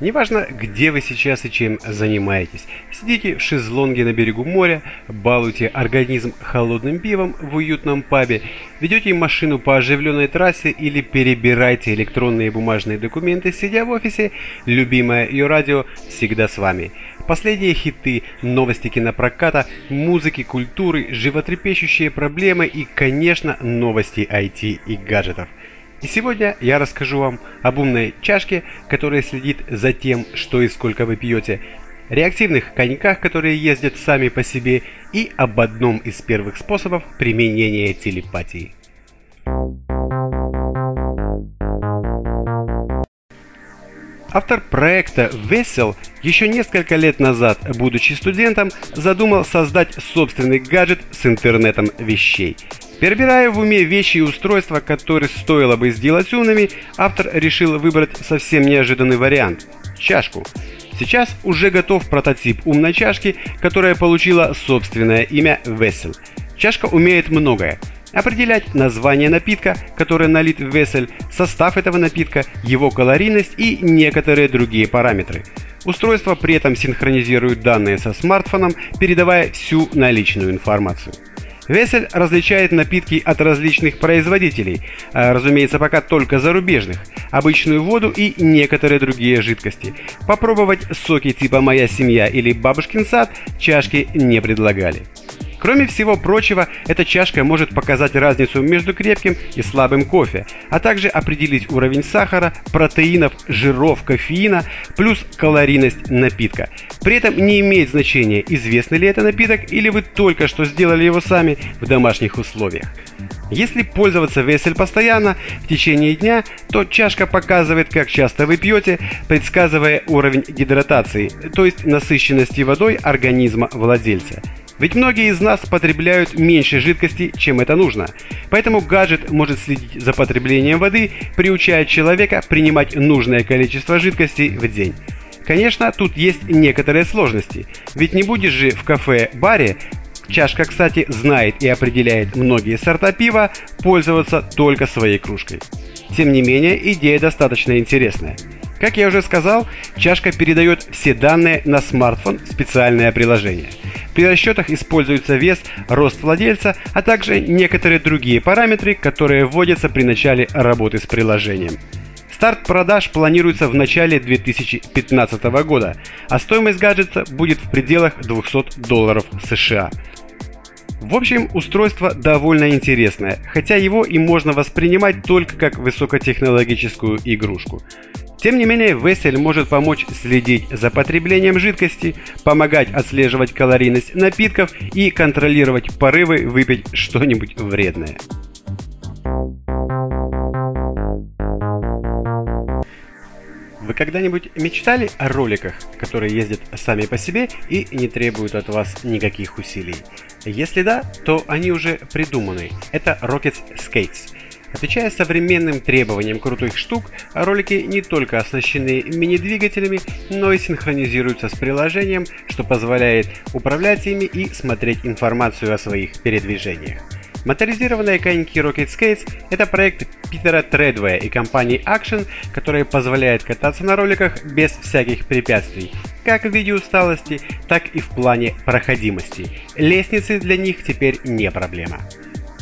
Неважно, где вы сейчас и чем занимаетесь. Сидите в шезлонге на берегу моря, балуйте организм холодным пивом в уютном пабе, ведете машину по оживленной трассе или перебирайте электронные и бумажные документы, сидя в офисе, любимое ее радио всегда с вами. Последние хиты, новости кинопроката, музыки, культуры, животрепещущие проблемы и, конечно, новости IT и гаджетов. И сегодня я расскажу вам об умной чашке, которая следит за тем, что и сколько вы пьете, реактивных коньках, которые ездят сами по себе, и об одном из первых способов применения телепатии. Автор проекта Vessel еще несколько лет назад, будучи студентом, задумал создать собственный гаджет с интернетом вещей. Перебирая в уме вещи и устройства, которые стоило бы сделать умными, автор решил выбрать совсем неожиданный вариант – чашку. Сейчас уже готов прототип умной чашки, которая получила собственное имя Vessel. Чашка умеет многое – определять название напитка, который налит в весель, состав этого напитка, его калорийность и некоторые другие параметры. Устройство при этом синхронизирует данные со смартфоном, передавая всю наличную информацию. Весель различает напитки от различных производителей, а, разумеется, пока только зарубежных, обычную воду и некоторые другие жидкости. Попробовать соки типа «Моя семья» или «Бабушкин сад» чашки не предлагали. Кроме всего прочего, эта чашка может показать разницу между крепким и слабым кофе, а также определить уровень сахара, протеинов, жиров, кофеина, плюс калорийность напитка. При этом не имеет значения, известный ли это напиток или вы только что сделали его сами в домашних условиях. Если пользоваться весель постоянно в течение дня, то чашка показывает, как часто вы пьете, предсказывая уровень гидратации, то есть насыщенности водой организма владельца. Ведь многие из нас потребляют меньше жидкости, чем это нужно. Поэтому гаджет может следить за потреблением воды, приучая человека принимать нужное количество жидкости в день. Конечно, тут есть некоторые сложности. Ведь не будешь же в кафе-баре Чашка, кстати, знает и определяет многие сорта пива, пользоваться только своей кружкой. Тем не менее, идея достаточно интересная. Как я уже сказал, чашка передает все данные на смартфон в специальное приложение. При расчетах используется вес, рост владельца, а также некоторые другие параметры, которые вводятся при начале работы с приложением. Старт продаж планируется в начале 2015 года, а стоимость гаджета будет в пределах 200 долларов США. В общем, устройство довольно интересное, хотя его и можно воспринимать только как высокотехнологическую игрушку. Тем не менее, Весель может помочь следить за потреблением жидкости, помогать отслеживать калорийность напитков и контролировать порывы выпить что-нибудь вредное. Вы когда-нибудь мечтали о роликах, которые ездят сами по себе и не требуют от вас никаких усилий? Если да, то они уже придуманы. Это Rocket Skates – Отвечая современным требованиям крутых штук, ролики не только оснащены мини-двигателями, но и синхронизируются с приложением, что позволяет управлять ими и смотреть информацию о своих передвижениях. Моторизированные коньки Rocket Skates – это проект Питера Тредвея и компании Action, который позволяет кататься на роликах без всяких препятствий, как в виде усталости, так и в плане проходимости. Лестницы для них теперь не проблема.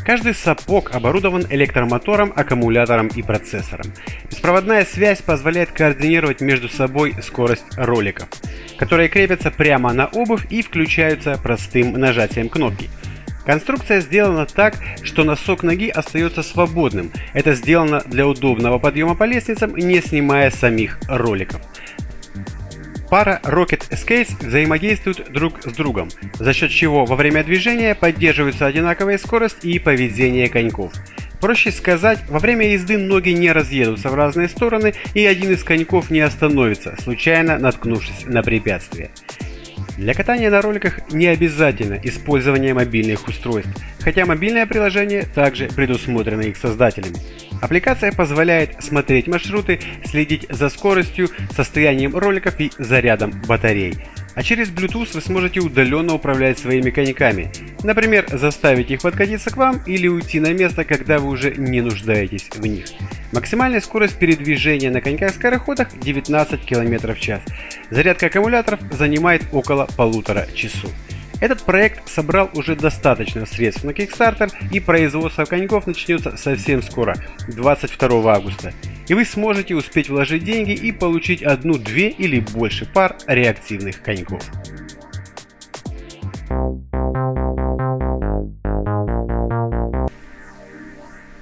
Каждый сапог оборудован электромотором, аккумулятором и процессором. Беспроводная связь позволяет координировать между собой скорость роликов, которые крепятся прямо на обувь и включаются простым нажатием кнопки. Конструкция сделана так, что носок ноги остается свободным. Это сделано для удобного подъема по лестницам, не снимая самих роликов. Пара Rocket Skates взаимодействуют друг с другом, за счет чего во время движения поддерживаются одинаковая скорость и поведение коньков. Проще сказать, во время езды ноги не разъедутся в разные стороны и один из коньков не остановится, случайно наткнувшись на препятствие. Для катания на роликах не обязательно использование мобильных устройств, хотя мобильное приложение также предусмотрено их создателями. Аппликация позволяет смотреть маршруты, следить за скоростью, состоянием роликов и зарядом батарей. А через Bluetooth вы сможете удаленно управлять своими коньками. Например, заставить их подкатиться к вам или уйти на место, когда вы уже не нуждаетесь в них. Максимальная скорость передвижения на коньках-скороходах 19 км в час. Зарядка аккумуляторов занимает около полутора часов. Этот проект собрал уже достаточно средств на Kickstarter и производство коньков начнется совсем скоро, 22 августа. И вы сможете успеть вложить деньги и получить одну, две или больше пар реактивных коньков.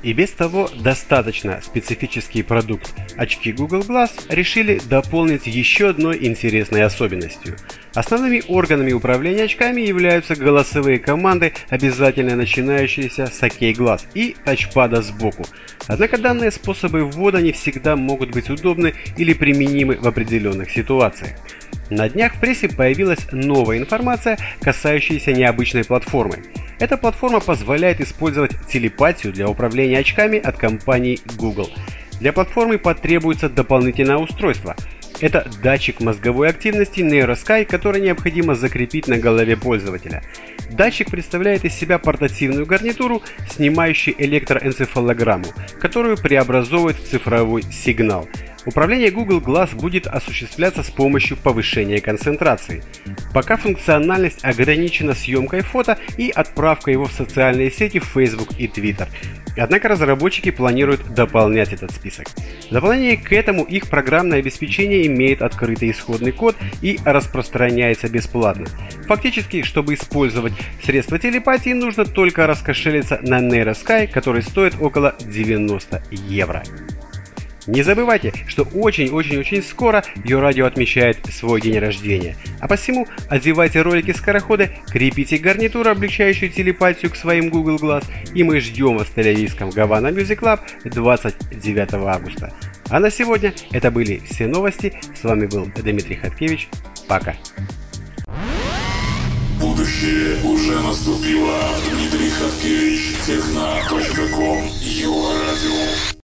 И без того достаточно специфический продукт очки Google Glass решили дополнить еще одной интересной особенностью. Основными органами управления очками являются голосовые команды, обязательно начинающиеся с OK глаз и тачпада сбоку. Однако данные способы ввода не всегда могут быть удобны или применимы в определенных ситуациях. На днях в прессе появилась новая информация, касающаяся необычной платформы. Эта платформа позволяет использовать телепатию для управления очками от компании Google. Для платформы потребуется дополнительное устройство. Это датчик мозговой активности NeuroSky, который необходимо закрепить на голове пользователя. Датчик представляет из себя портативную гарнитуру, снимающую электроэнцефалограмму, которую преобразовывает в цифровой сигнал – Управление Google Glass будет осуществляться с помощью повышения концентрации. Пока функциональность ограничена съемкой фото и отправкой его в социальные сети Facebook и Twitter. Однако разработчики планируют дополнять этот список. В дополнение к этому их программное обеспечение имеет открытый исходный код и распространяется бесплатно. Фактически, чтобы использовать средства телепатии, нужно только раскошелиться на NeuroSky, который стоит около 90 евро. Не забывайте, что очень-очень-очень скоро ее радио отмечает свой день рождения. А посему одевайте ролики скорохода, крепите гарнитуру, облегчающую телепатию к своим Google Glass, и мы ждем вас в телевизском Гавана Music Club 29 августа. А на сегодня это были все новости. С вами был Дмитрий Хаткевич. Пока. Будущее уже наступило. Дмитрий Хаткевич, радио.